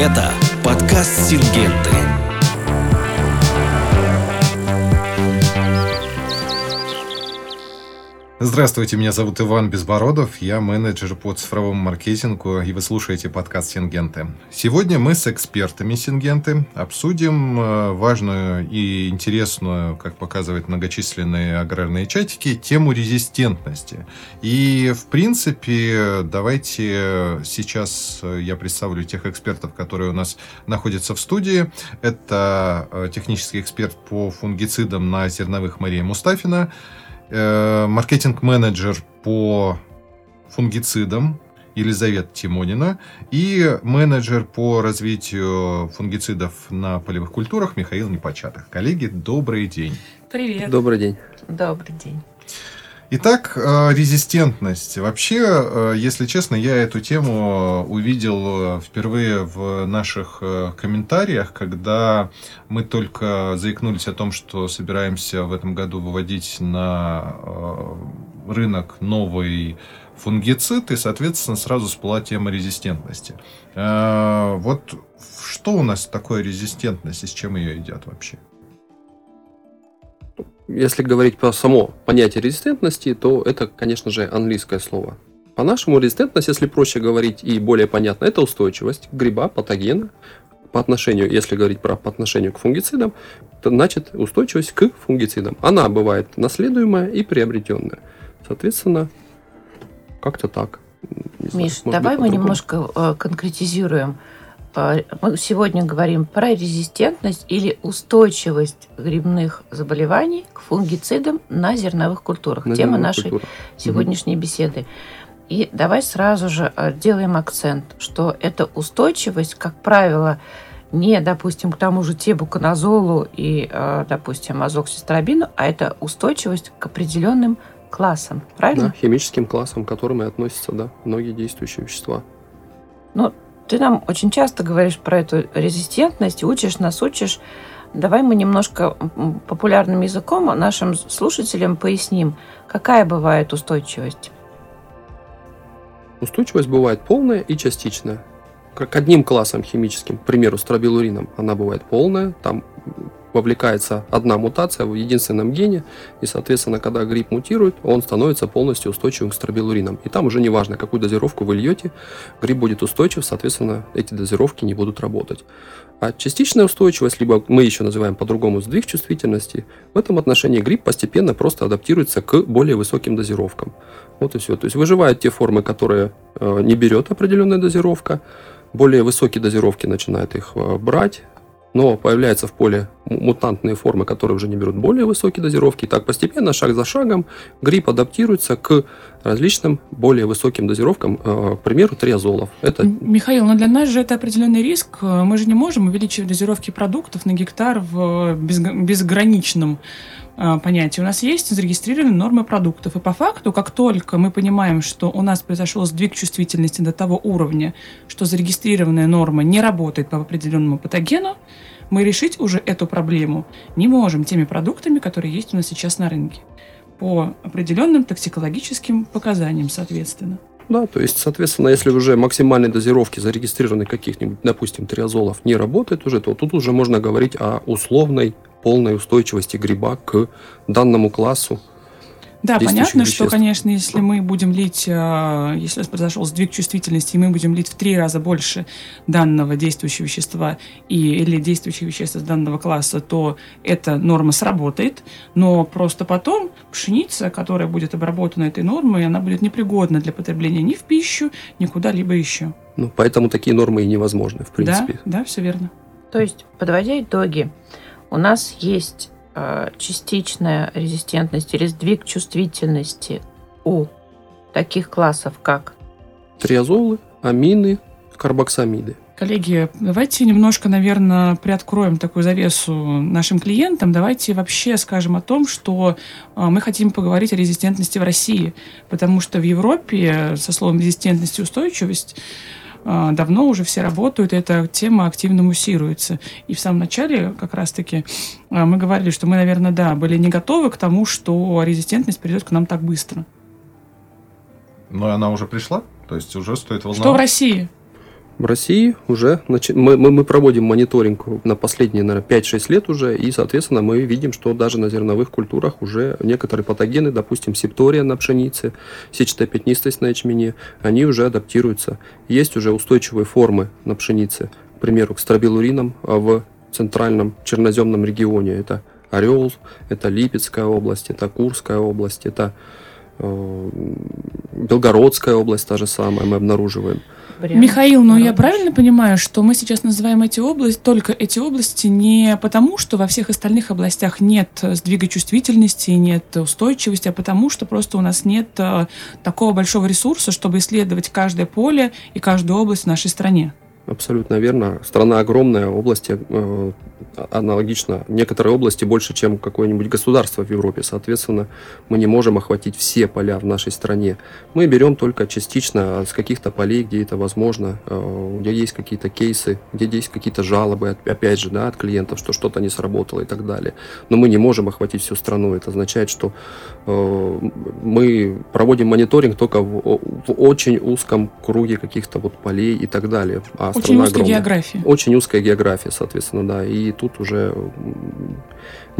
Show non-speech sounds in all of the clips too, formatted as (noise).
Это подкаст «Сингенты». Здравствуйте, меня зовут Иван Безбородов, я менеджер по цифровому маркетингу, и вы слушаете подкаст «Сингенты». Сегодня мы с экспертами «Сингенты» обсудим э, важную и интересную, как показывают многочисленные аграрные чатики, тему резистентности. И, в принципе, давайте сейчас я представлю тех экспертов, которые у нас находятся в студии. Это э, технический эксперт по фунгицидам на зерновых Мария Мустафина, Э, маркетинг-менеджер по фунгицидам Елизавета Тимонина и менеджер по развитию фунгицидов на полевых культурах Михаил Непочатых. Коллеги, добрый день. Привет. Добрый день. Добрый день. Итак, э, резистентность. Вообще, э, если честно, я эту тему увидел э, впервые в наших комментариях, когда мы только заикнулись о том, что собираемся в этом году выводить на рынок новый фунгицид, и, соответственно, сразу всплыла тема резистентности. Вот что у нас такое резистентность и с чем ее едят вообще? Если говорить про само понятие резистентности, то это, конечно же, английское слово. По-нашему резистентность, если проще говорить и более понятно, это устойчивость гриба, патогена по отношению, если говорить про по отношению к фунгицидам, то значит устойчивость к фунгицидам. Она бывает наследуемая и приобретенная. Соответственно, как-то так. Не Миш, знаю, давай мы немножко э, конкретизируем. Мы сегодня говорим про резистентность или устойчивость грибных заболеваний к фунгицидам на зерновых культурах. На Тема нашей культурах. сегодняшней угу. беседы. И давай сразу же э, делаем акцент, что эта устойчивость, как правило, не, допустим, к тому же тебуконазолу и, э, допустим, азоксистрабину, а это устойчивость к определенным классам, правильно? Да, химическим классам, к которым и относятся, да, многие действующие вещества. Ну, ты нам очень часто говоришь про эту резистентность, учишь нас, учишь. Давай мы немножко популярным языком нашим слушателям поясним, какая бывает устойчивость. Устойчивость бывает полная и частичная. Как одним классом химическим, к примеру, стробилурином, она бывает полная, там вовлекается одна мутация в единственном гене, и, соответственно, когда гриб мутирует, он становится полностью устойчивым к стробилуринам. И там уже не важно, какую дозировку вы льете, гриб будет устойчив, соответственно, эти дозировки не будут работать. А частичная устойчивость, либо мы еще называем по-другому сдвиг чувствительности, в этом отношении гриб постепенно просто адаптируется к более высоким дозировкам. Вот и все. То есть выживают те формы, которые э, не берет определенная дозировка, более высокие дозировки начинают их э, брать, но появляются в поле мутантные формы, которые уже не берут более высокие дозировки. И так постепенно, шаг за шагом, грипп адаптируется к различным более высоким дозировкам, э, к примеру, триазолов. Это... Михаил, но для нас же это определенный риск. Мы же не можем увеличивать дозировки продуктов на гектар в безграничном а, понятие. У нас есть зарегистрированные нормы продуктов. И по факту, как только мы понимаем, что у нас произошел сдвиг чувствительности до того уровня, что зарегистрированная норма не работает по определенному патогену, мы решить уже эту проблему не можем теми продуктами, которые есть у нас сейчас на рынке. По определенным токсикологическим показаниям, соответственно. Да, то есть, соответственно, если уже максимальные дозировки зарегистрированы каких-нибудь, допустим, триазолов не работает уже, то тут уже можно говорить о условной полной устойчивости гриба к данному классу. Да, понятно, веществ. что, конечно, если мы будем лить, э, если произошел сдвиг чувствительности, и мы будем лить в три раза больше данного действующего вещества и, или действующих веществ из данного класса, то эта норма сработает, но просто потом пшеница, которая будет обработана этой нормой, она будет непригодна для потребления ни в пищу, ни куда-либо еще. Ну, поэтому такие нормы и невозможны, в принципе. Да, да, все верно. То есть, подводя итоги, у нас есть э, частичная резистентность или сдвиг чувствительности у таких классов, как триазолы, амины, карбоксамиды. Коллеги, давайте немножко, наверное, приоткроем такую завесу нашим клиентам. Давайте вообще скажем о том, что э, мы хотим поговорить о резистентности в России, потому что в Европе со словом резистентность и устойчивость давно уже все работают, и эта тема активно муссируется. И в самом начале как раз-таки а, мы говорили, что мы, наверное, да, были не готовы к тому, что резистентность придет к нам так быстро. Но она уже пришла? То есть уже стоит волноваться? Что в России? В России уже начи... мы, мы, мы проводим мониторинг на последние, наверное, 5-6 лет уже, и, соответственно, мы видим, что даже на зерновых культурах уже некоторые патогены, допустим, септория на пшенице, сетчатая пятнистость на ячмене, они уже адаптируются. Есть уже устойчивые формы на пшенице, к примеру, к стробилуринам в центральном черноземном регионе. Это Орел, это Липецкая область, это Курская область, это э, Белгородская область та же самая мы обнаруживаем. Брянск, Михаил, ну я правильно понимаю, что мы сейчас называем эти области, только эти области не потому, что во всех остальных областях нет сдвига чувствительности, нет устойчивости, а потому что просто у нас нет э, такого большого ресурса, чтобы исследовать каждое поле и каждую область в нашей стране. Абсолютно верно. Страна огромная, области э, аналогично. Некоторые области больше, чем какое-нибудь государство в Европе. Соответственно, мы не можем охватить все поля в нашей стране. Мы берем только частично с каких-то полей, где это возможно, э, где есть какие-то кейсы, где есть какие-то жалобы, опять же, да, от клиентов, что что-то не сработало и так далее. Но мы не можем охватить всю страну. Это означает, что э, мы проводим мониторинг только в, в очень узком круге каких-то вот полей и так далее. А очень узкая огромная. география. Очень узкая география, соответственно, да. И тут уже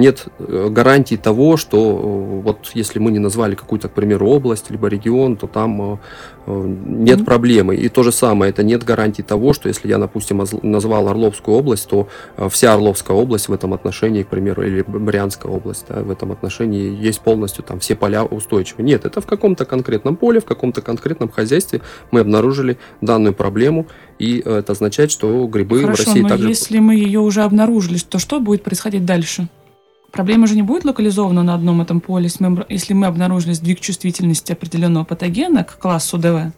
нет э, гарантии того, что э, вот если мы не назвали какую-то, к примеру, область либо регион, то там э, нет mm-hmm. проблемы. И то же самое, это нет гарантии того, что если я, допустим, назвал Орловскую область, то вся Орловская область в этом отношении, к примеру, или Брянская область да, в этом отношении есть полностью там все поля устойчивы. Нет, это в каком-то конкретном поле, в каком-то конкретном хозяйстве мы обнаружили данную проблему, и это означает, что грибы Хорошо, в России но также... если мы ее уже обнаружили, то что будет происходить дальше? Проблема же не будет локализована на одном этом поле, если мы, если мы обнаружили сдвиг чувствительности определенного патогена к классу ДВ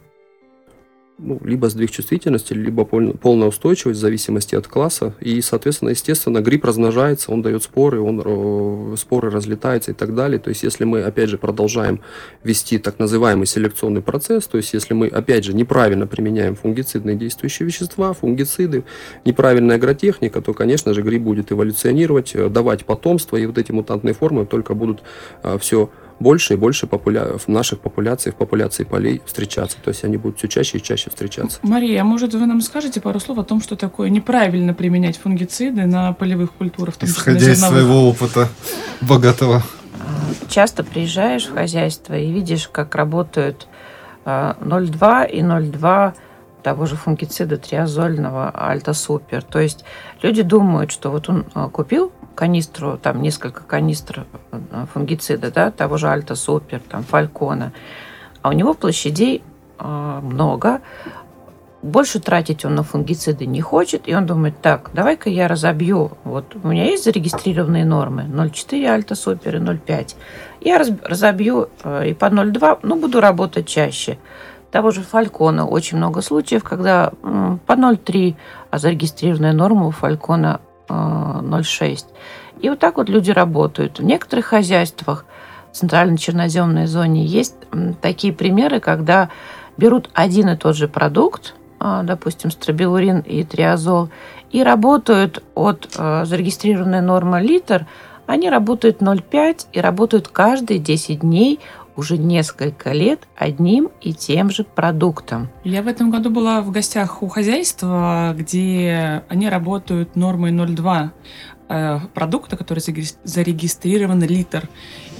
ну, либо сдвиг чувствительности, либо полная устойчивость в зависимости от класса. И, соответственно, естественно, гриб размножается, он дает споры, он, э, споры разлетаются и так далее. То есть, если мы, опять же, продолжаем вести так называемый селекционный процесс, то есть, если мы, опять же, неправильно применяем фунгицидные действующие вещества, фунгициды, неправильная агротехника, то, конечно же, гриб будет эволюционировать, э, давать потомство, и вот эти мутантные формы только будут э, все больше и больше популя... в наших популяциях, в популяции полей встречаться. То есть они будут все чаще и чаще встречаться. Мария, а может вы нам скажете пару слов о том, что такое неправильно применять фунгициды на полевых культурах? Исходя из своего опыта богатого. Часто приезжаешь в хозяйство и видишь, как работают 0,2 а, и 0,2 того же фунгицида триазольного альтосупер. То есть люди думают, что вот он а, купил канистру, там несколько канистр э, фунгицида, да, того же Альта Супер, там Фалькона, а у него площадей э, много, больше тратить он на фунгициды не хочет, и он думает, так, давай-ка я разобью, вот у меня есть зарегистрированные нормы 0,4 Альта Супер и 0,5, я раз, разобью и по 0,2, ну, буду работать чаще. Того же Фалькона очень много случаев, когда э, по 0,3, а зарегистрированная норма у Фалькона 0,6. И вот так вот люди работают. В некоторых хозяйствах в центрально-черноземной зоне есть такие примеры, когда берут один и тот же продукт, а, допустим, стробилурин и триазол, и работают от а, зарегистрированной нормы литр, они работают 0,5 и работают каждые 10 дней уже несколько лет одним и тем же продуктом. Я в этом году была в гостях у хозяйства, где они работают нормой 0,2 э, продукта, который зарегистрирован литр.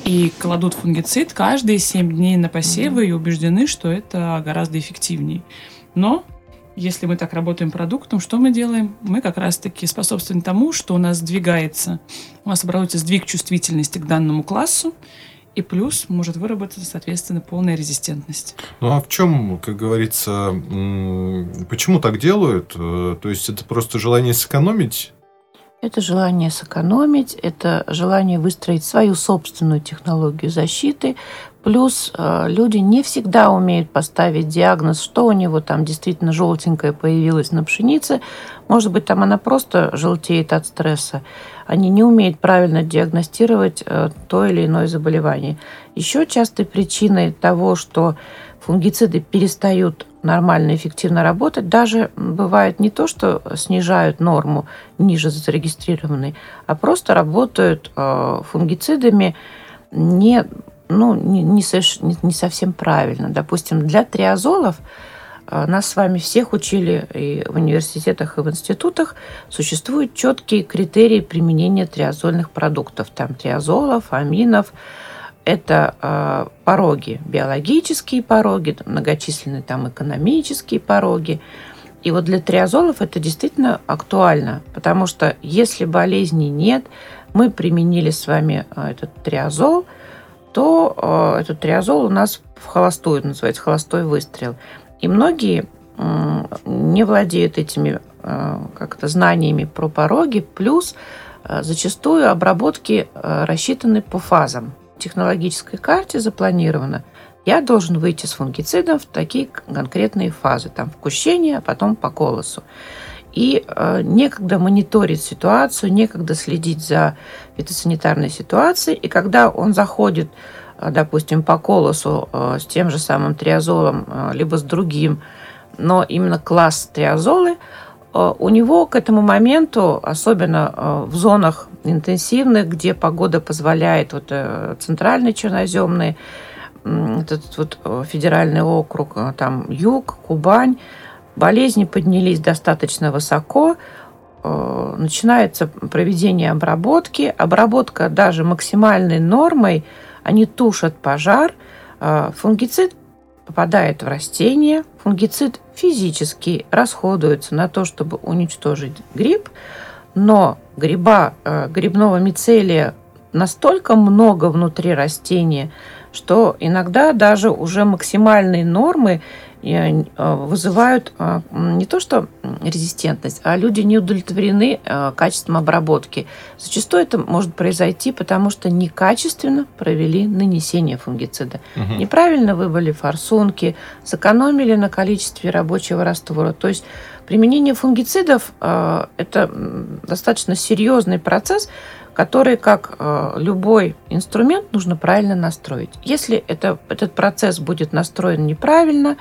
И кладут фунгицид каждые 7 дней на посевы mm-hmm. и убеждены, что это гораздо эффективнее. Но если мы так работаем продуктом, что мы делаем? Мы как раз-таки способствуем тому, что у нас сдвигается, у нас образуется сдвиг чувствительности к данному классу, и плюс может выработаться, соответственно, полная резистентность. Ну а в чем, как говорится, почему так делают? Э, то есть это просто желание сэкономить? Это желание сэкономить, это желание выстроить свою собственную технологию защиты. Плюс э, люди не всегда умеют поставить диагноз, что у него там действительно желтенькое появилось на пшенице. Может быть, там она просто желтеет от стресса они не умеют правильно диагностировать э, то или иное заболевание. Еще частой причиной того, что фунгициды перестают нормально, эффективно работать, даже бывает не то, что снижают норму ниже зарегистрированной, а просто работают э, фунгицидами не, ну, не, не, не совсем правильно. Допустим, для триазолов а, нас с вами всех учили и в университетах, и в институтах, существуют четкие критерии применения триазольных продуктов. Там триазолов, аминов. Это э, пороги, биологические пороги, многочисленные там экономические пороги. И вот для триазолов это действительно актуально, потому что если болезней нет, мы применили с вами этот триазол, то этот триазол у нас в холостую, называется холостой выстрел. И многие не владеют этими э, как-то знаниями про пороги, плюс э, зачастую обработки э, рассчитаны по фазам. В технологической карте запланировано, я должен выйти с фунгицидом в такие конкретные фазы, там в кущение, а потом по колосу. И э, некогда мониторить ситуацию, некогда следить за фитосанитарной ситуацией. И когда он заходит Э, допустим, по колосу э, с тем же самым триазолом, э, либо с другим, но именно класс триазолы, у него к этому моменту, особенно в зонах интенсивных, где погода позволяет, вот центральный черноземный, этот вот федеральный округ, там юг, Кубань, болезни поднялись достаточно высоко, начинается проведение обработки. Обработка даже максимальной нормой – они тушат пожар. А, фунгицид попадает в растение. Фунгицид физически расходуется на то, чтобы уничтожить гриб, но гриба, а, грибного мицелия настолько много внутри растения, что иногда даже уже максимальные нормы а, вызывают а, не то что резистентность, а люди не удовлетворены а, качеством обработки. Зачастую это может произойти, потому что некачественно провели нанесение фунгицида. Угу. Неправильно выбрали форсунки, сэкономили на количестве рабочего раствора. То есть применение фунгицидов – это достаточно серьезный процесс, который, как любой инструмент, нужно правильно настроить. Если это, этот процесс будет настроен неправильно,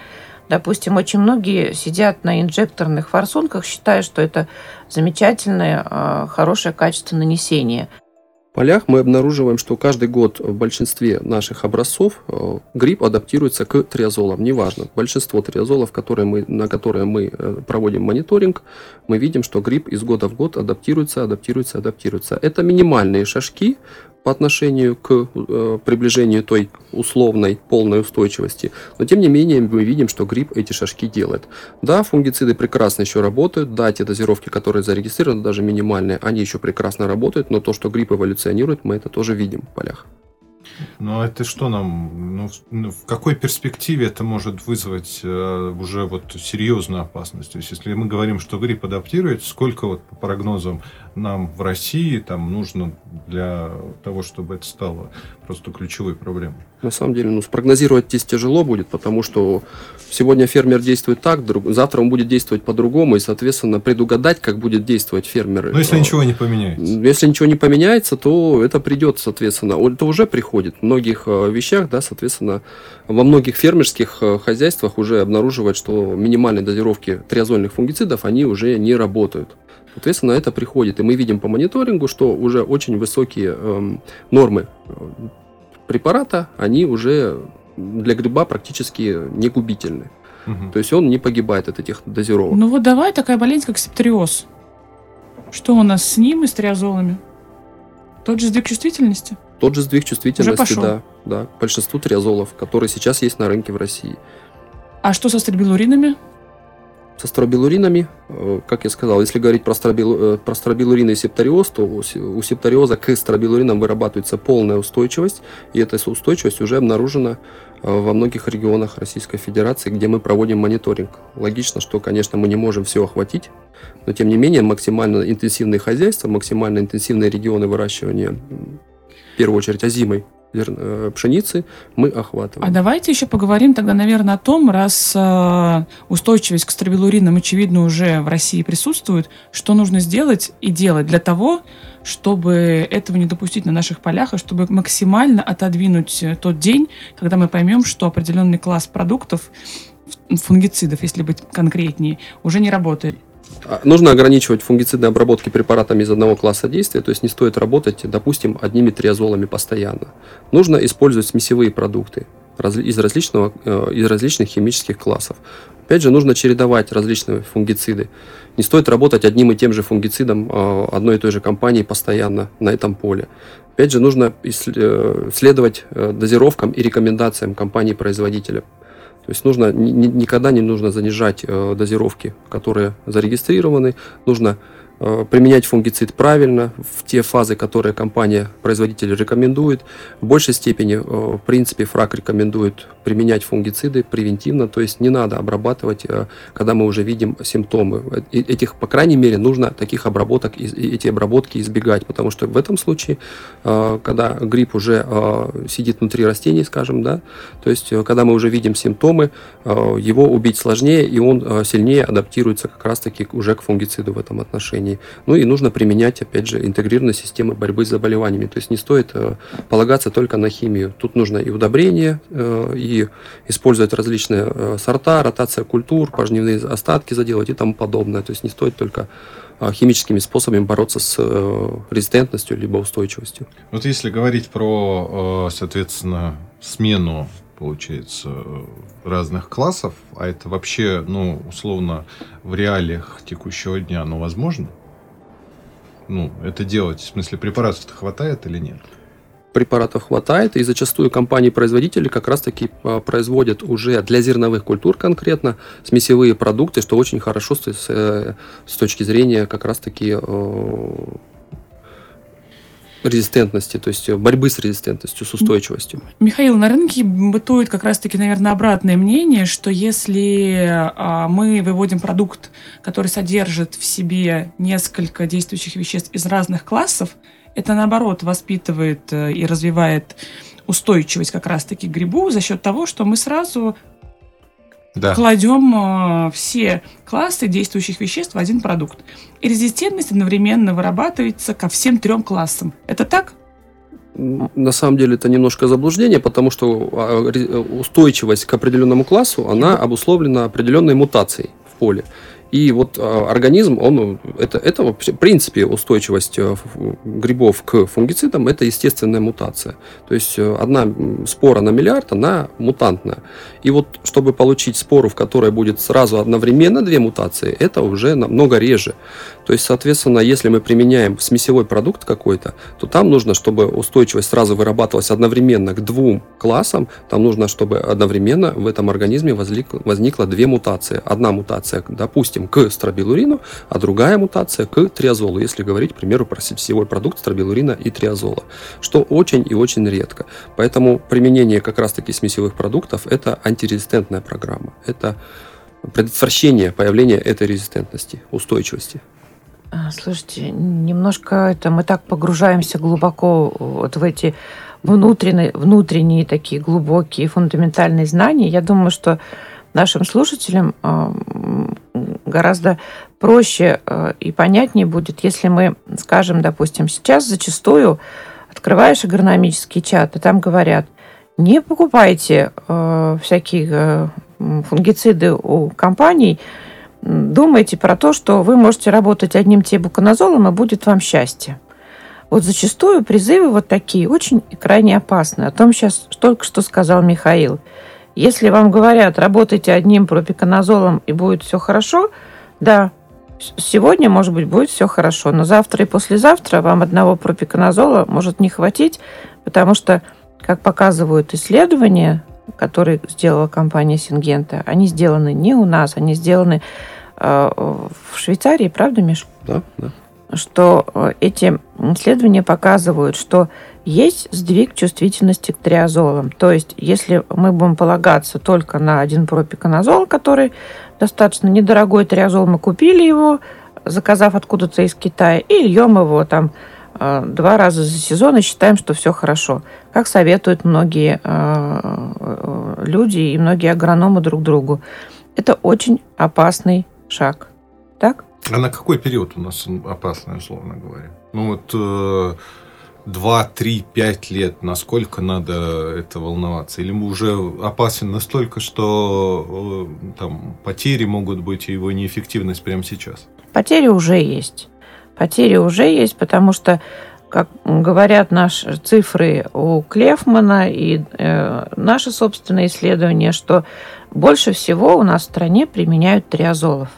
Допустим, очень многие сидят на инжекторных форсунках, считая, что это замечательное, а, хорошее качество нанесения. В полях мы обнаруживаем, что каждый год в большинстве наших образцов э, гриб адаптируется к триазолам. Неважно, большинство триазолов, которые мы, на которые мы э, проводим мониторинг, мы видим, что гриб из года в год адаптируется, адаптируется, адаптируется. Это минимальные шажки, по отношению к э, приближению той условной полной устойчивости. Но тем не менее мы видим, что гриб эти шажки делает. Да, фунгициды прекрасно еще работают, да, те дозировки, которые зарегистрированы, даже минимальные, они еще прекрасно работают, но то, что гриб эволюционирует, мы это тоже видим в полях. Ну, это что нам, ну, ну, в какой перспективе это может вызвать э, уже вот серьезную опасность? То есть, если мы говорим, что грипп адаптирует, сколько вот по прогнозам нам в России там нужно для того, чтобы это стало просто ключевой проблемой? На самом деле, ну, спрогнозировать здесь тяжело будет, потому что сегодня фермер действует так, завтра он будет действовать по-другому, и, соответственно, предугадать, как будет действовать фермер. Но если э, ничего не поменяется? Если ничего не поменяется, то это придет, соответственно. Это уже приходит. В многих э, вещах, да, соответственно, во многих фермерских э, хозяйствах уже обнаруживают, что минимальные дозировки триазольных фунгицидов, они уже не работают. Соответственно, это приходит. И мы видим по мониторингу, что уже очень высокие э, нормы препарата, они уже для гриба практически не губительны. Угу. То есть он не погибает от этих дозировок. Ну вот давай такая болезнь, как септериоз. Что у нас с ним и с триазолами? Тот же сдвиг чувствительности? Тот же сдвиг чувствительности, да, да. Большинству триазолов, которые сейчас есть на рынке в России. А что со стрибилуринами? Со стробилуринами, э, как я сказал, если говорить про, стробил, э, про стробилурин и септориоз, то у септориоза к стробилуринам вырабатывается полная устойчивость, и эта устойчивость уже обнаружена э, во многих регионах Российской Федерации, где мы проводим мониторинг. Логично, что, конечно, мы не можем все охватить, но тем не менее максимально интенсивные хозяйства, максимально интенсивные регионы выращивания, в первую очередь озимой пшеницы мы охватываем. А давайте еще поговорим тогда, наверное, о том, раз э, устойчивость к стробилуринам, очевидно, уже в России присутствует, что нужно сделать и делать для того, чтобы этого не допустить на наших полях, и чтобы максимально отодвинуть э, тот день, когда мы поймем, что определенный класс продуктов, фунгицидов, если быть конкретнее, уже не работает. А, нужно ограничивать фунгицидные обработки препаратами из одного класса действия, то есть не стоит работать, допустим, одними триазолами постоянно. Нужно использовать смесевые продукты. из, различного, из различных химических классов. Опять же, нужно чередовать различные фунгициды. Не стоит работать одним и тем же фунгицидом одной и той же компании постоянно на этом поле. Опять же, нужно следовать дозировкам и рекомендациям компании-производителя. То есть нужно, никогда не нужно занижать дозировки, которые зарегистрированы. Нужно Э, применять фунгицид правильно в те фазы, которые компания-производитель рекомендует. В большей степени, э, в принципе, фраг рекомендует применять фунгициды превентивно, то есть не надо обрабатывать, э, когда мы уже видим симптомы. Этих, по крайней мере, нужно таких обработок, эти обработки избегать, потому что в этом случае, когда грипп уже сидит внутри растений, скажем, да, то есть когда мы уже видим симптомы, его убить сложнее, и он сильнее адаптируется как раз-таки уже к фунгициду в этом отношении заболеваний. Ну и нужно применять, опять же, интегрированные системы борьбы с заболеваниями. То есть не стоит э, полагаться только на химию. Тут нужно и удобрение, э, и использовать различные э, сорта, ротация культур, пожнивные остатки заделать и тому подобное. То есть не стоит только химическими способами бороться с резистентностью либо устойчивостью. Вот если говорить про, соответственно, смену получается, разных классов, а это вообще, ну, условно, в реалиях текущего дня, ну, возможно? Ну, это делать? В смысле, препаратов-то хватает или нет? препаратов хватает, и зачастую компании-производители как раз-таки а, производят уже для зерновых культур конкретно смесевые продукты, что очень хорошо с, э, с точки зрения как раз-таки э, резистентности, то есть борьбы с резистентностью, с устойчивостью. Михаил, на рынке бытует как раз-таки, наверное, обратное мнение, что если а, мы выводим продукт, который содержит в себе несколько действующих веществ из разных классов, это наоборот воспитывает э, и развивает устойчивость как раз-таки к грибу за счет того, что мы сразу да. кладем э, все классы действующих веществ в один продукт. И резистентность одновременно вырабатывается ко всем трем классам. Это так? На самом деле это немножко заблуждение, потому что а, устойчивость к определенному классу, она обусловлена определенной мутацией в поле. И вот а, организм, он, это, это в принципе, устойчивость э, грибов к фунгицидам, это естественная мутация. То есть э, одна спора на миллиард, она мутантная. И вот, чтобы получить спору, в которой будет сразу одновременно две мутации, это уже намного реже. То есть, соответственно, если мы применяем смесевой продукт какой-то, то там нужно, чтобы устойчивость сразу вырабатывалась одновременно к двум классам, там нужно, чтобы одновременно в этом организме возникла, возникла две мутации. Одна мутация, допустим, к стробилурину, а другая мутация к триазолу, если говорить, к примеру, про сетевой продукт стробилурина и триазола, что очень и очень редко. Поэтому применение как раз-таки смесевых продуктов – это антирезистентная программа. Это предотвращение появления этой резистентности, устойчивости. А, слушайте, немножко это мы так погружаемся глубоко вот в эти внутренние, внутренние такие глубокие фундаментальные знания. Я думаю, что нашим слушателям а, гораздо проще э, и понятнее будет, если мы скажем, допустим, сейчас зачастую открываешь агрономический чат, и там говорят, не покупайте э, всякие э, фунгициды у компаний, думайте про то, что вы можете работать одним тебуконазолом, и будет вам счастье. Вот зачастую призывы вот такие очень и крайне опасны. О том сейчас только что сказал Михаил. Если вам говорят, работайте одним пропиконазолом и будет все хорошо, да, сегодня, может быть, будет все хорошо, но завтра и послезавтра вам одного пропиконазола может не хватить, потому что, как показывают исследования, которые сделала компания Сингента, они сделаны не у нас, они сделаны э, в Швейцарии, правда, Миш? Да, да. Что э, эти исследования показывают, что есть сдвиг чувствительности к триазолам. То есть, если мы будем полагаться только на один пропиконазол, который достаточно недорогой триазол, мы купили его, заказав откуда-то из Китая, и льем его там два раза за сезон и считаем, что все хорошо. Как советуют многие э, люди и многие агрономы друг другу. Это очень опасный шаг. Так? А на какой период у нас опасный, условно говоря? Ну вот э, 2, 3, 5 лет, насколько надо это волноваться? Или уже опасен настолько, что э, там потери могут быть и его неэффективность прямо сейчас? Потери уже есть. Потери уже есть, потому что как говорят наши цифры у Клефмана и э, наши собственные исследования, что больше всего у нас в стране применяют триазолов.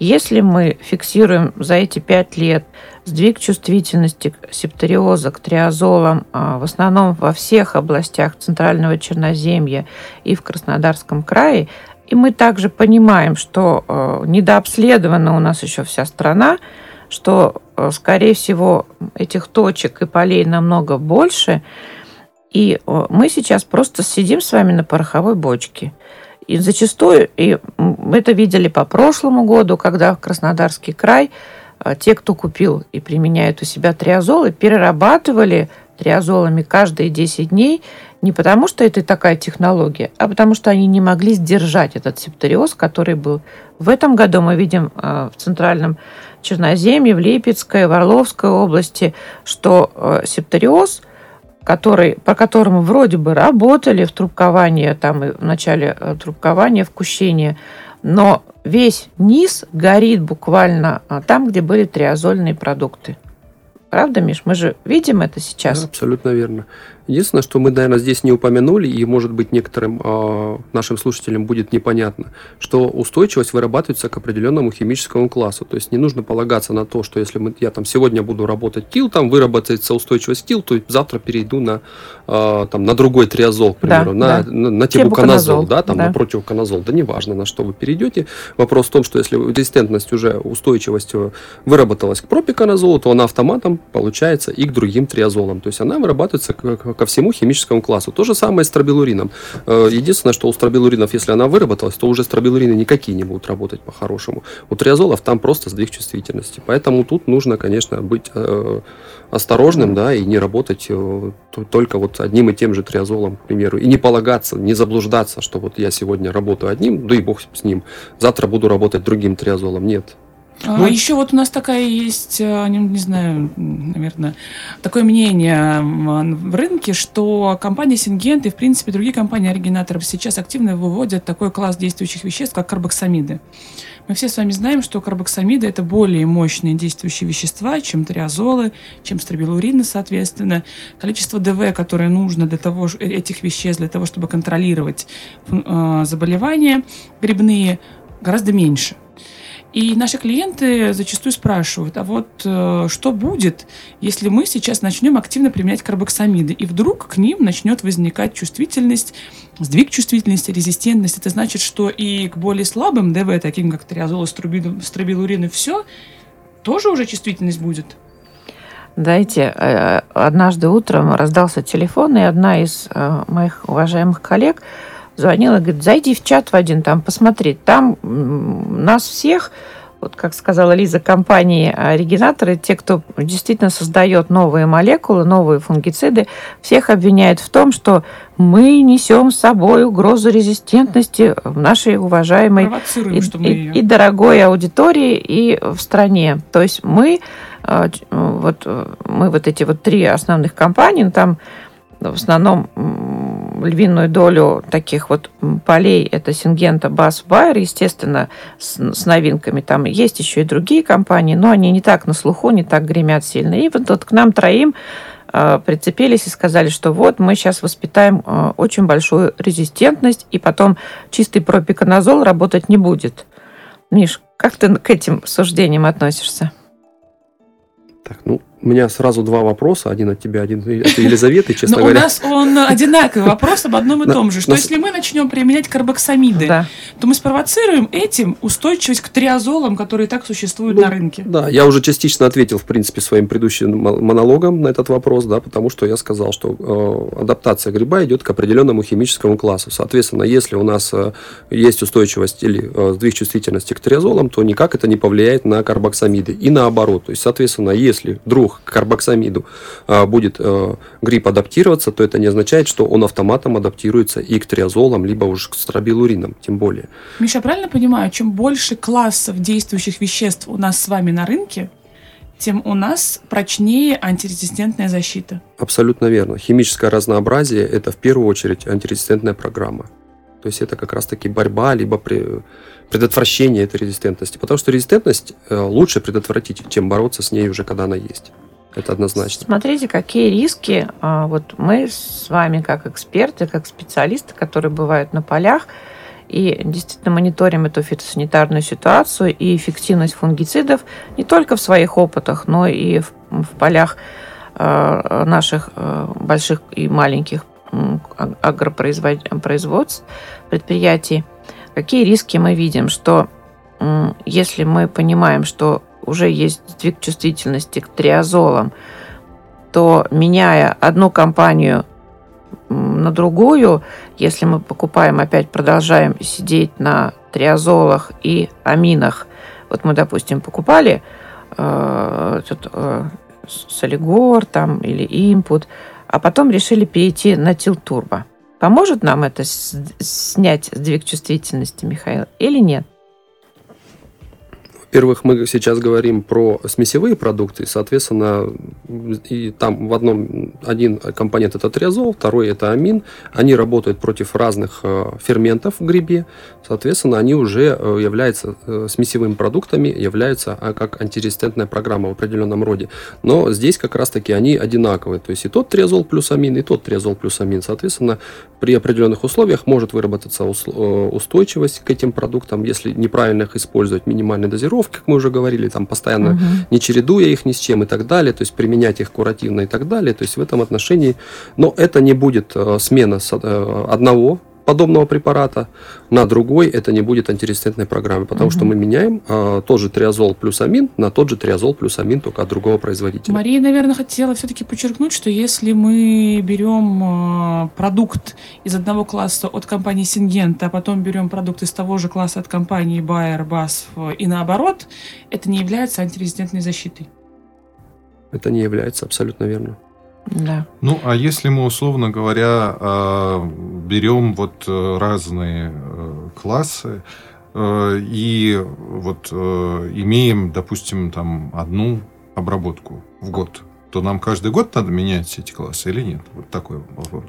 Если мы фиксируем за эти пять лет сдвиг чувствительности септориоза к триазолам а, в основном во всех областях Центрального Черноземья и в Краснодарском крае, и мы также понимаем, что э, недообследована у нас еще вся страна, что, э, скорее всего, этих точек и полей намного больше, и э, мы сейчас просто сидим с вами на пороховой бочке – и зачастую, и мы это видели по прошлому году, когда в Краснодарский край а, те, кто купил и применяют у себя триазолы, перерабатывали триазолами каждые 10 дней не потому, что это такая технология, а потому что они не могли сдержать этот септориоз, который был. В этом году мы видим в центральном Черноземье, в Липецкой, в Орловской области, что а, септориоз – который, по которому вроде бы работали в трубковании, там и в начале э, трубкования, вкущения, но весь низ горит буквально а, там, где были триазольные продукты. Правда, Миш? Мы же видим это сейчас. Да, абсолютно верно. Единственное, что мы, наверное, здесь не упомянули, и, может быть, некоторым э, нашим слушателям будет непонятно, что устойчивость вырабатывается к определенному химическому классу. То есть не нужно полагаться на то, что если мы, я там сегодня буду работать кил, там выработается устойчивость кил, то завтра перейду на, э, там, на другой триазол, к примеру, да, на, да. на, на тибуканазол, да, там, да. на противоканазол. Да неважно, на что вы перейдете. Вопрос в том, что если резистентность уже, устойчивость выработалась к пропиканазолу, то она автоматом получается и к другим триазолам. То есть она вырабатывается к ко всему химическому классу. То же самое с стробилурином. Э, единственное, что у стробилуринов, если она выработалась, то уже стробилурины никакие не будут работать по-хорошему. У триазолов там просто сдвиг чувствительности. Поэтому тут нужно, конечно, быть э, осторожным, да, и не работать э, только вот одним и тем же триазолом, к примеру, и не полагаться, не заблуждаться, что вот я сегодня работаю одним, да и бог с ним, завтра буду работать другим триазолом. Нет, а ну, еще вот у нас такая есть, э, не, не знаю, наверное, такое мнение в рынке, что компания Сингент и, в принципе, другие компании-оригинаторы сейчас активно выводят такой класс действующих веществ, как карбоксамиды. Мы все с вами знаем, что карбоксамиды – это более мощные действующие вещества, чем триазолы, чем стробилурины, соответственно. Количество ДВ, которое нужно для того, э, этих веществ, для того, чтобы контролировать э, заболевания грибные, гораздо меньше. И наши клиенты зачастую спрашивают, а вот э, что будет, если мы сейчас начнем активно применять карбоксамиды, и вдруг к ним начнет возникать чувствительность, сдвиг чувствительности, резистентность. Это значит, что и к более слабым ДВ, таким как триазол, стробилурин и все, тоже уже чувствительность будет? Знаете, э, однажды утром раздался телефон, и одна из э, моих уважаемых коллег – звонила, говорит, зайди в чат в один, там посмотреть. Там нас всех, вот как сказала Лиза, компании оригинаторы, те, кто действительно создает новые молекулы, новые фунгициды, всех обвиняют в том, что мы несем с собой угрозу резистентности в нашей уважаемой и, и, и дорогой аудитории и в стране. То есть мы э, вот мы вот эти вот три основных компании, ну, там в основном львиную долю таких вот полей это Сингента, Бас, Байер, естественно, с, с новинками. Там есть еще и другие компании, но они не так на слуху, не так гремят сильно. И вот, вот к нам троим э, прицепились и сказали, что вот мы сейчас воспитаем э, очень большую резистентность, и потом чистый пропиканозол работать не будет. Миш, как ты к этим суждениям относишься? Так, ну, у меня сразу два вопроса, один от тебя, один от Елизаветы, (laughs) честно Но говоря. у нас он одинаковый вопрос об одном и том же, что если мы начнем применять карбоксамиды, то мы спровоцируем этим устойчивость к триазолам, которые так существуют на рынке. Да, я уже частично ответил, в принципе, своим предыдущим монологом на этот вопрос, да, потому что я сказал, что э, адаптация гриба идет к определенному химическому классу. Соответственно, если у нас э, есть устойчивость или э, сдвиг чувствительности к триазолам, то никак это не повлияет на карбоксамиды. И наоборот. То есть, соответственно, если вдруг к карбоксамиду а, будет э, грипп адаптироваться, то это не означает, что он автоматом адаптируется и к триазолам, либо уже к стробилуринам, тем более. Миша, правильно понимаю, чем больше классов действующих веществ у нас с вами на рынке, тем у нас прочнее антирезистентная защита. Абсолютно верно. Химическое разнообразие – это в первую очередь антирезистентная программа. То есть это как раз-таки борьба, либо предотвращение этой резистентности. Потому что резистентность э, лучше предотвратить, чем бороться с ней уже, когда она есть. Это однозначно. Смотрите, какие риски. А, вот мы с вами, как эксперты, как специалисты, которые бывают на полях, и действительно мониторим эту фитосанитарную ситуацию и эффективность фунгицидов не только в своих опытах, но и в, в полях э, наших э, больших и маленьких агропроизводств, предприятий. Какие риски мы видим? Что если мы понимаем, что уже есть сдвиг чувствительности к триазолам, то меняя одну компанию на другую, если мы покупаем, опять продолжаем сидеть на триазолах и аминах, вот мы, допустим, покупали э, этот, э, Солигор там или Input, а потом решили перейти на Тилтурбо. Поможет нам это снять сдвиг чувствительности, Михаил, или нет? Во-первых, мы сейчас говорим про смесевые продукты, соответственно, и там в одном один компонент это триазол, второй это амин. Они работают против разных э, ферментов в грибе, соответственно, они уже э, являются э, смесевыми продуктами, являются а, как антирезистентная программа в определенном роде. Но здесь как раз-таки они одинаковые, то есть и тот триазол плюс амин, и тот триазол плюс амин. Соответственно, при определенных условиях может выработаться устойчивость к этим продуктам, если неправильно их использовать, минимальной дозировки дозировки, как мы уже говорили, там постоянно угу. не чередуя их ни с чем и так далее, то есть применять их куративно и так далее. То есть в этом отношении, но это не будет э, смена э, одного подобного препарата на другой, это не будет антирезистентной программы, потому угу. что мы меняем э, тот же триазол плюс амин на тот же триазол плюс амин, только от другого производителя. Мария, наверное, хотела все-таки подчеркнуть, что если мы берем э, продукт из одного класса от компании Сингента, а потом берем продукт из того же класса от компании Bayer, BASF и наоборот, это не является антирезистентной защитой. Это не является абсолютно верно. Да. Ну, а если мы, условно говоря, а, берем вот э, разные э, классы э, и вот имеем, допустим, там одну обработку в год, то нам каждый год надо менять эти классы или нет? Вот такой вопрос.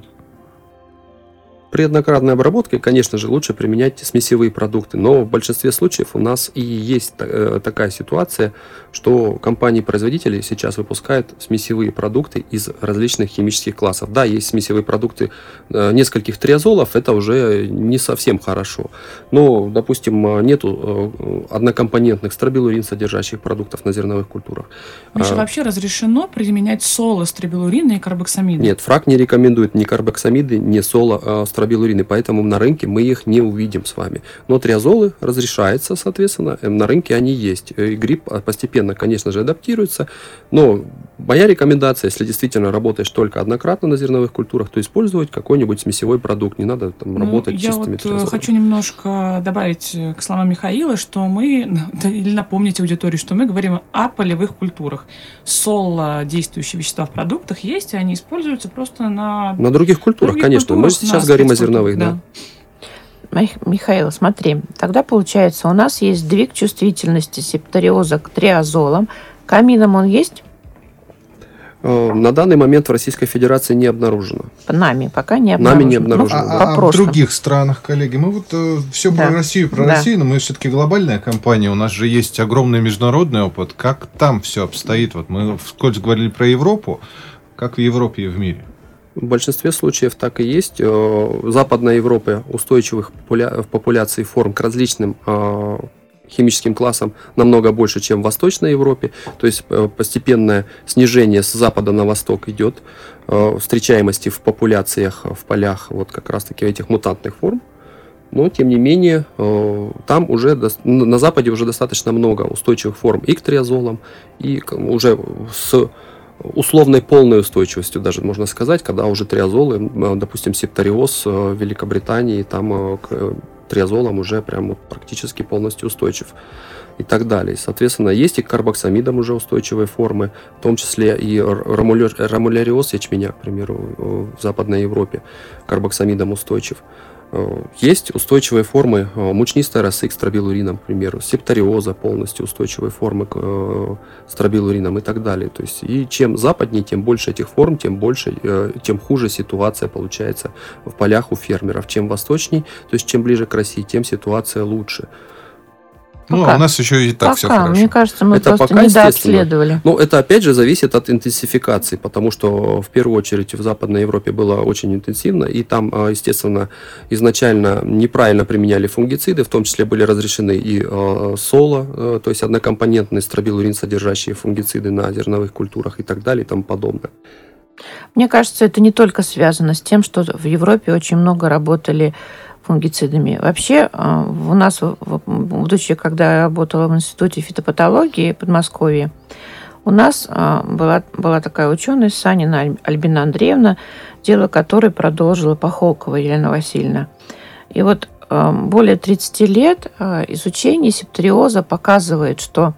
При однократной обработке, конечно же, лучше применять смесевые продукты, но в большинстве случаев у нас и есть э, такая ситуация, что компании-производители сейчас выпускают смесевые продукты из различных химических классов. Да, есть смесевые продукты э, нескольких триазолов, это уже не совсем хорошо. Но, допустим, нету э, однокомпонентных стробилурин содержащих продуктов на зерновых культурах. Миша, а, вообще разрешено применять соло стробилурины и карбоксамиды? Нет, фраг не рекомендует ни карбоксамиды, ни соло а, стробилурины, поэтому на рынке мы их не увидим с вами. Но триазолы разрешается, соответственно, э, на рынке они есть. Э, и гриб постепенно, конечно же, адаптируется, но моя рекомендация, если действительно работаешь только однократно на зерновых культурах, то использовать какой-нибудь смесевой продукт, не надо там, ну, работать я чистыми вот э, триазолами. хочу немножко добавить к словам Михаила, что мы, (laughs) или напомнить аудитории, что мы говорим о полевых культурах. Соло, действующие вещества в продуктах есть, и они используются просто на... На других культурах, других конечно. Культурах, мы сейчас говорим о зерновых, да. да. Михаил, смотри, тогда получается, у нас есть сдвиг чувствительности септориоза к триазолам. Камином он есть? Э, на данный момент в Российской Федерации не обнаружено. Нами пока не обнаружено. Нами не обнаружено. Ну, а, а в других странах, коллеги, мы вот э, все да. про Россию, про да. Россию, но мы все-таки глобальная компания, у нас же есть огромный международный опыт. Как там все обстоит? Вот мы вскользь говорили про Европу, как в Европе и в мире? В большинстве случаев так и есть. Э, в Западной Европе устойчивых популя... в популяции форм к различным э, химическим классам намного больше, чем в Восточной Европе. То есть э, постепенное снижение с запада на восток идет встречаемости в популяциях, в полях вот как раз-таки этих мутантных форм. Но, тем не менее, там уже на Западе уже достаточно много устойчивых форм и к триазолам, и уже с условной полной устойчивостью даже можно сказать, когда уже триазолы, допустим, септориоз э, в Великобритании, там э, к э, триазолам уже прям практически полностью устойчив и так далее. Соответственно, есть и к карбоксамидам уже устойчивые формы, в том числе и рамуляриоз ячменя, к примеру, в Западной Европе карбоксамидам устойчив. Э, есть устойчивые формы э, мучнистой росы к стробилуринам, к примеру, септориоза полностью устойчивые формы к э, стробилуринам и так далее. То есть, и чем западнее, тем больше этих форм, тем больше, тем хуже ситуация получается в полях у фермеров. Чем восточней, то есть чем ближе к России, тем ситуация лучше. Ну, а у нас еще и так пока. все хорошо. Мне кажется, мы Это просто пока, недообследовали. Ну, это опять же зависит от интенсификации, потому что в первую очередь в Западной Европе было очень интенсивно, и там, а, естественно, изначально неправильно применяли фунгициды, в том числе были разрешены и э, соло, э, то есть однокомпонентные стробилурин содержащие фунгициды на зерновых культурах и так далее и тому подобное. Мне кажется, это не только связано с тем, что в Европе очень много работали фунгицидами. Вообще, э, у нас, будучи, когда я работала в Институте фитопатологии в Подмосковье, у нас э, была, была такая ученая Санина Аль- Альбина Андреевна, дело которой продолжила Пахолкова Елена Васильевна. И вот э, более 30 лет изучение септериоза показывает, что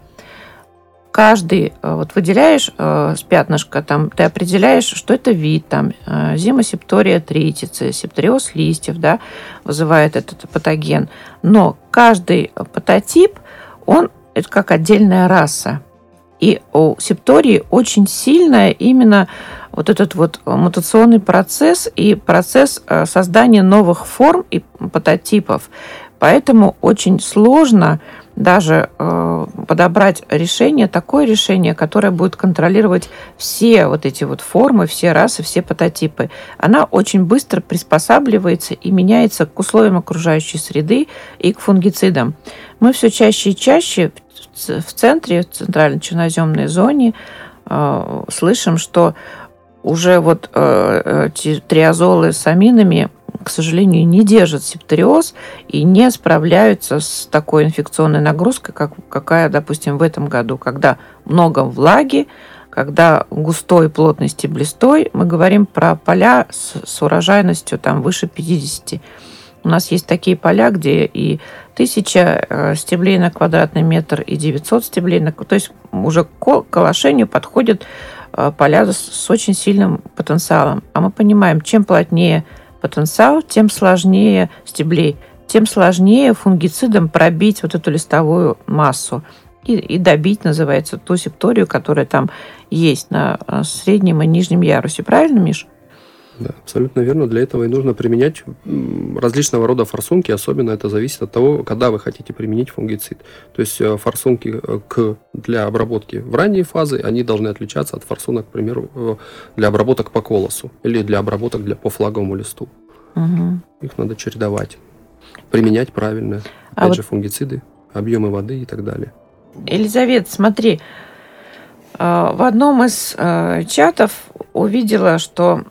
каждый, э, вот выделяешь э, с пятнышка, там, ты определяешь, что это вид, там, э, зимосептория тритицы, септориоз листьев, да, вызывает этот патоген. Но каждый патотип, он это как отдельная раса. И у септории очень сильная именно вот этот вот мутационный процесс и процесс э, создания новых форм и патотипов. Поэтому очень сложно даже э, подобрать решение, такое решение, которое будет контролировать все вот эти вот формы, все расы, все патотипы. Она очень быстро приспосабливается и меняется к условиям окружающей среды и к фунгицидам. Мы все чаще и чаще в центре, в центральной черноземной зоне э, слышим, что уже вот э, эти триазолы с аминами, к сожалению, не держат септериоз и не справляются с такой инфекционной нагрузкой, как, какая, допустим, в этом году, когда много влаги, когда густой плотный стеблистой, мы говорим про поля с, с урожайностью там выше 50. У нас есть такие поля, где и 1000 э, стеблей на квадратный метр, и 900 стеблей на... То есть уже к к орошению подходят э, поля с очень сильным потенциалом. А мы понимаем, чем плотнее потенциал, тем сложнее стеблей, тем сложнее фунгицидом пробить вот эту листовую массу и, и добить, называется, ту септорию, которая там есть на э, среднем и нижнем ярусе. Правильно, Миш? Да, абсолютно верно. Для этого и нужно применять различного рода форсунки. Особенно это зависит от того, когда вы хотите применить фунгицид. То есть э, форсунки э, к, для обработки в ранние фазы, они должны отличаться от форсунок, к примеру, э, для обработок по колосу или для обработок для, по флаговому листу. Мгм. Их надо чередовать. Применять правильно. А Опять вот- же, фунгициды, объемы воды и так далее. Елизавета, смотри, в одном из чатов увидела, что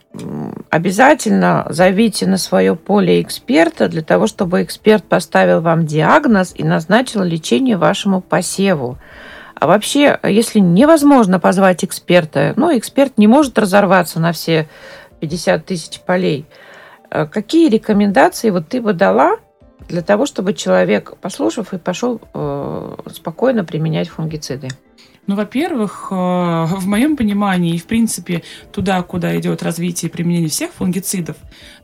обязательно зовите на свое поле эксперта для того, чтобы эксперт поставил вам диагноз и назначил лечение вашему посеву. А вообще, если невозможно позвать эксперта, ну, эксперт не может разорваться на все 50 тысяч полей, э, какие рекомендации вот ты бы дала для того, чтобы человек, послушав, и пошел э, спокойно применять фунгициды? Ну, во-первых, э, в моем понимании, и в принципе туда, куда идет развитие и применение всех фунгицидов,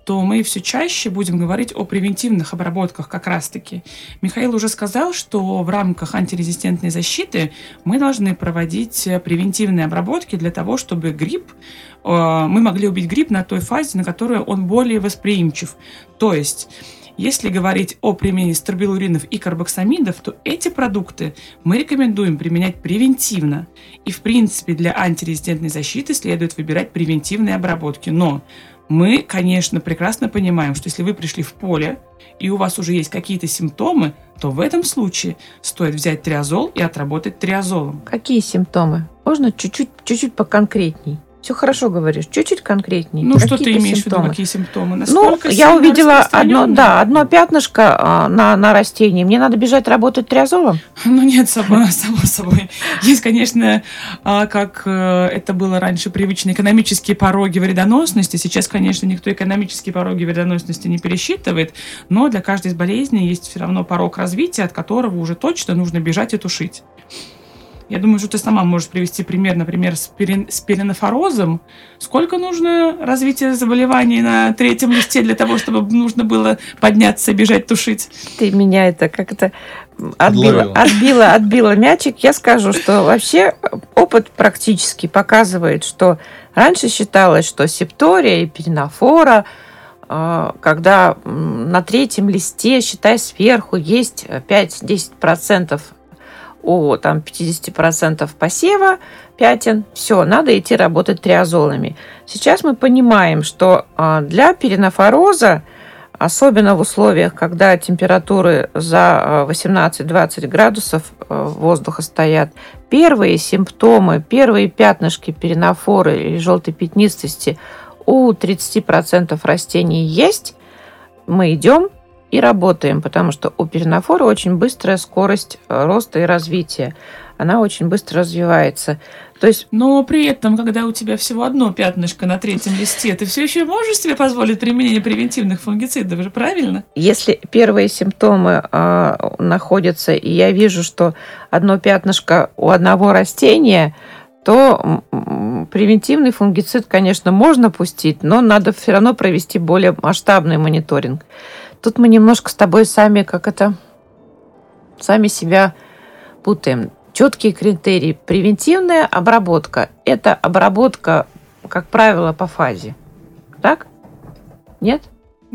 то мы все чаще будем говорить о превентивных обработках как раз-таки. Михаил уже сказал, что в рамках антирезистентной защиты мы должны проводить превентивные обработки для того, чтобы гриб, э, мы могли убить гриб на той фазе, на которую он более восприимчив. То есть если говорить о применении стробилуринов и карбоксамидов, то эти продукты мы рекомендуем применять превентивно. И, в принципе, для антирезистентной защиты следует выбирать превентивные обработки. Но мы, конечно, прекрасно понимаем, что если вы пришли в поле, и у вас уже есть какие-то симптомы, то в этом случае стоит взять триазол и отработать триазолом. Какие симптомы? Можно чуть-чуть, чуть-чуть поконкретней? Все хорошо говоришь, чуть-чуть конкретней. Ну, что ты имеешь в виду, симптомы? какие симптомы? Ну, Насколько я сильно увидела одно, да, одно пятнышко а, на, на растении. Мне надо бежать работать триазолом? (laughs) Ну нет, само, само собой. Есть, конечно, а, как э, это было раньше, привычные экономические пороги вредоносности. Сейчас, конечно, никто экономические пороги вредоносности не пересчитывает, но для каждой из болезней есть все равно порог развития, от которого уже точно нужно бежать и тушить. Я думаю, что ты сама можешь привести пример, например, с, перин- с перинофорозом. Сколько нужно развития заболеваний на третьем листе для того, чтобы нужно было подняться, бежать, тушить? Ты меня это как это отбила, отбила, отбила мячик. Я скажу, что вообще опыт практически показывает, что раньше считалось, что септория и перинофора а, когда на третьем листе, считай сверху, есть 5-10% у там, 50% посева пятен, все, надо идти работать триазолами. Сейчас мы понимаем, что а, для перинофороза, особенно в условиях, когда температуры за 18-20 градусов воздуха стоят, первые симптомы, первые пятнышки перинофоры или желтой пятнистости – у 30% растений есть, мы идем и работаем, потому что у перинофора очень быстрая скорость э, роста и развития. Она очень быстро развивается. То есть... Но при этом, когда у тебя всего одно пятнышко на третьем листе, ты все еще можешь себе позволить применение превентивных фунгицидов, же правильно? Если первые симптомы э, находятся, и я вижу, что одно пятнышко у одного растения, то превентивный фунгицид, конечно, можно пустить, но надо все равно провести более масштабный мониторинг. Тут мы немножко с тобой сами, как это, сами себя путаем. Четкие критерии. Превентивная обработка – это обработка, как правило, по фазе. Так? Нет?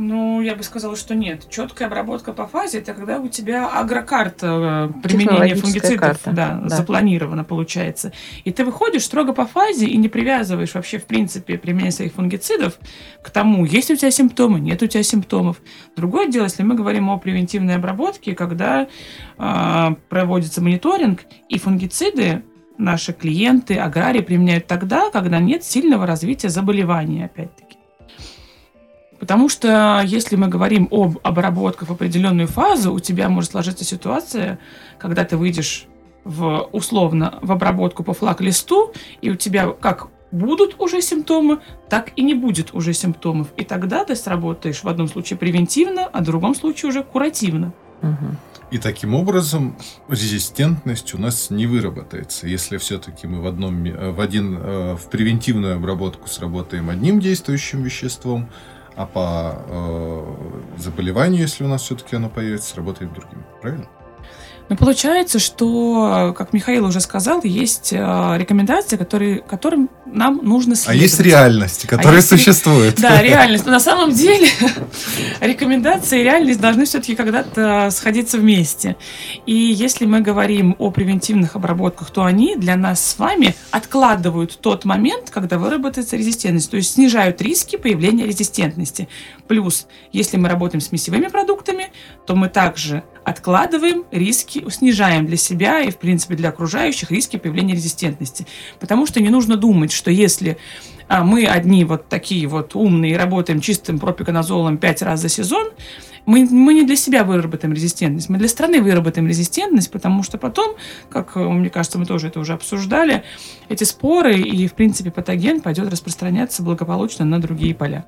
Ну, я бы сказала, что нет. Четкая обработка по фазе это когда у тебя агрокарта э, применения фунгицидов карта. Да, да. запланирована, получается. И ты выходишь строго по фазе и не привязываешь вообще, в принципе, применение своих фунгицидов к тому, есть у тебя симптомы, нет у тебя симптомов. Другое дело, если мы говорим о превентивной обработке, когда э, проводится мониторинг, и фунгициды наши клиенты, аграрии применяют тогда, когда нет сильного развития заболевания, опять-таки. Потому что если мы говорим об обработках в определенную фазу, у тебя может сложиться ситуация, когда ты выйдешь в, условно в обработку по флаг-листу, и у тебя как будут уже симптомы, так и не будет уже симптомов. И тогда ты сработаешь в одном случае превентивно, а в другом случае уже куративно. И таким образом резистентность у нас не выработается. Если все-таки мы в, одном, в, один, э, в превентивную обработку сработаем одним действующим веществом, а по э, заболеванию, если у нас все-таки оно появится, работает другим. Правильно? Но получается, что, как Михаил уже сказал, есть э, рекомендации, которые, которым нам нужно следовать. А есть реальности, а которые а есть, существуют. Да, реальность. Но на самом деле (laughs) рекомендации и реальность должны все-таки когда-то сходиться вместе. И если мы говорим о превентивных обработках, то они для нас с вами откладывают тот момент, когда выработается резистентность, то есть снижают риски появления резистентности. Плюс, если мы работаем с мясевыми продуктами, то мы также откладываем риски, снижаем для себя и, в принципе, для окружающих риски появления резистентности. Потому что не нужно думать, что если а, мы одни вот такие вот умные работаем чистым пропиконазолом пять раз за сезон, мы, мы не для себя выработаем резистентность, мы для страны выработаем резистентность, потому что потом, как мне кажется, мы тоже это уже обсуждали, эти споры и, в принципе, патоген пойдет распространяться благополучно на другие поля.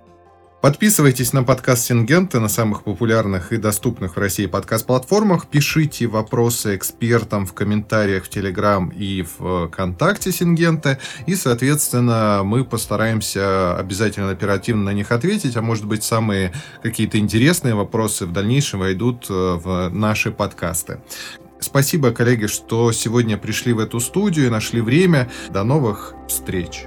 Подписывайтесь на подкаст Сингента на самых популярных и доступных в России подкаст-платформах. Пишите вопросы экспертам в комментариях в Телеграм и в ВКонтакте Сингента. И, соответственно, мы постараемся обязательно оперативно на них ответить, а может быть, самые какие-то интересные вопросы в дальнейшем войдут э, в наши подкасты. Спасибо, коллеги, что сегодня пришли в эту студию и нашли время. До новых встреч!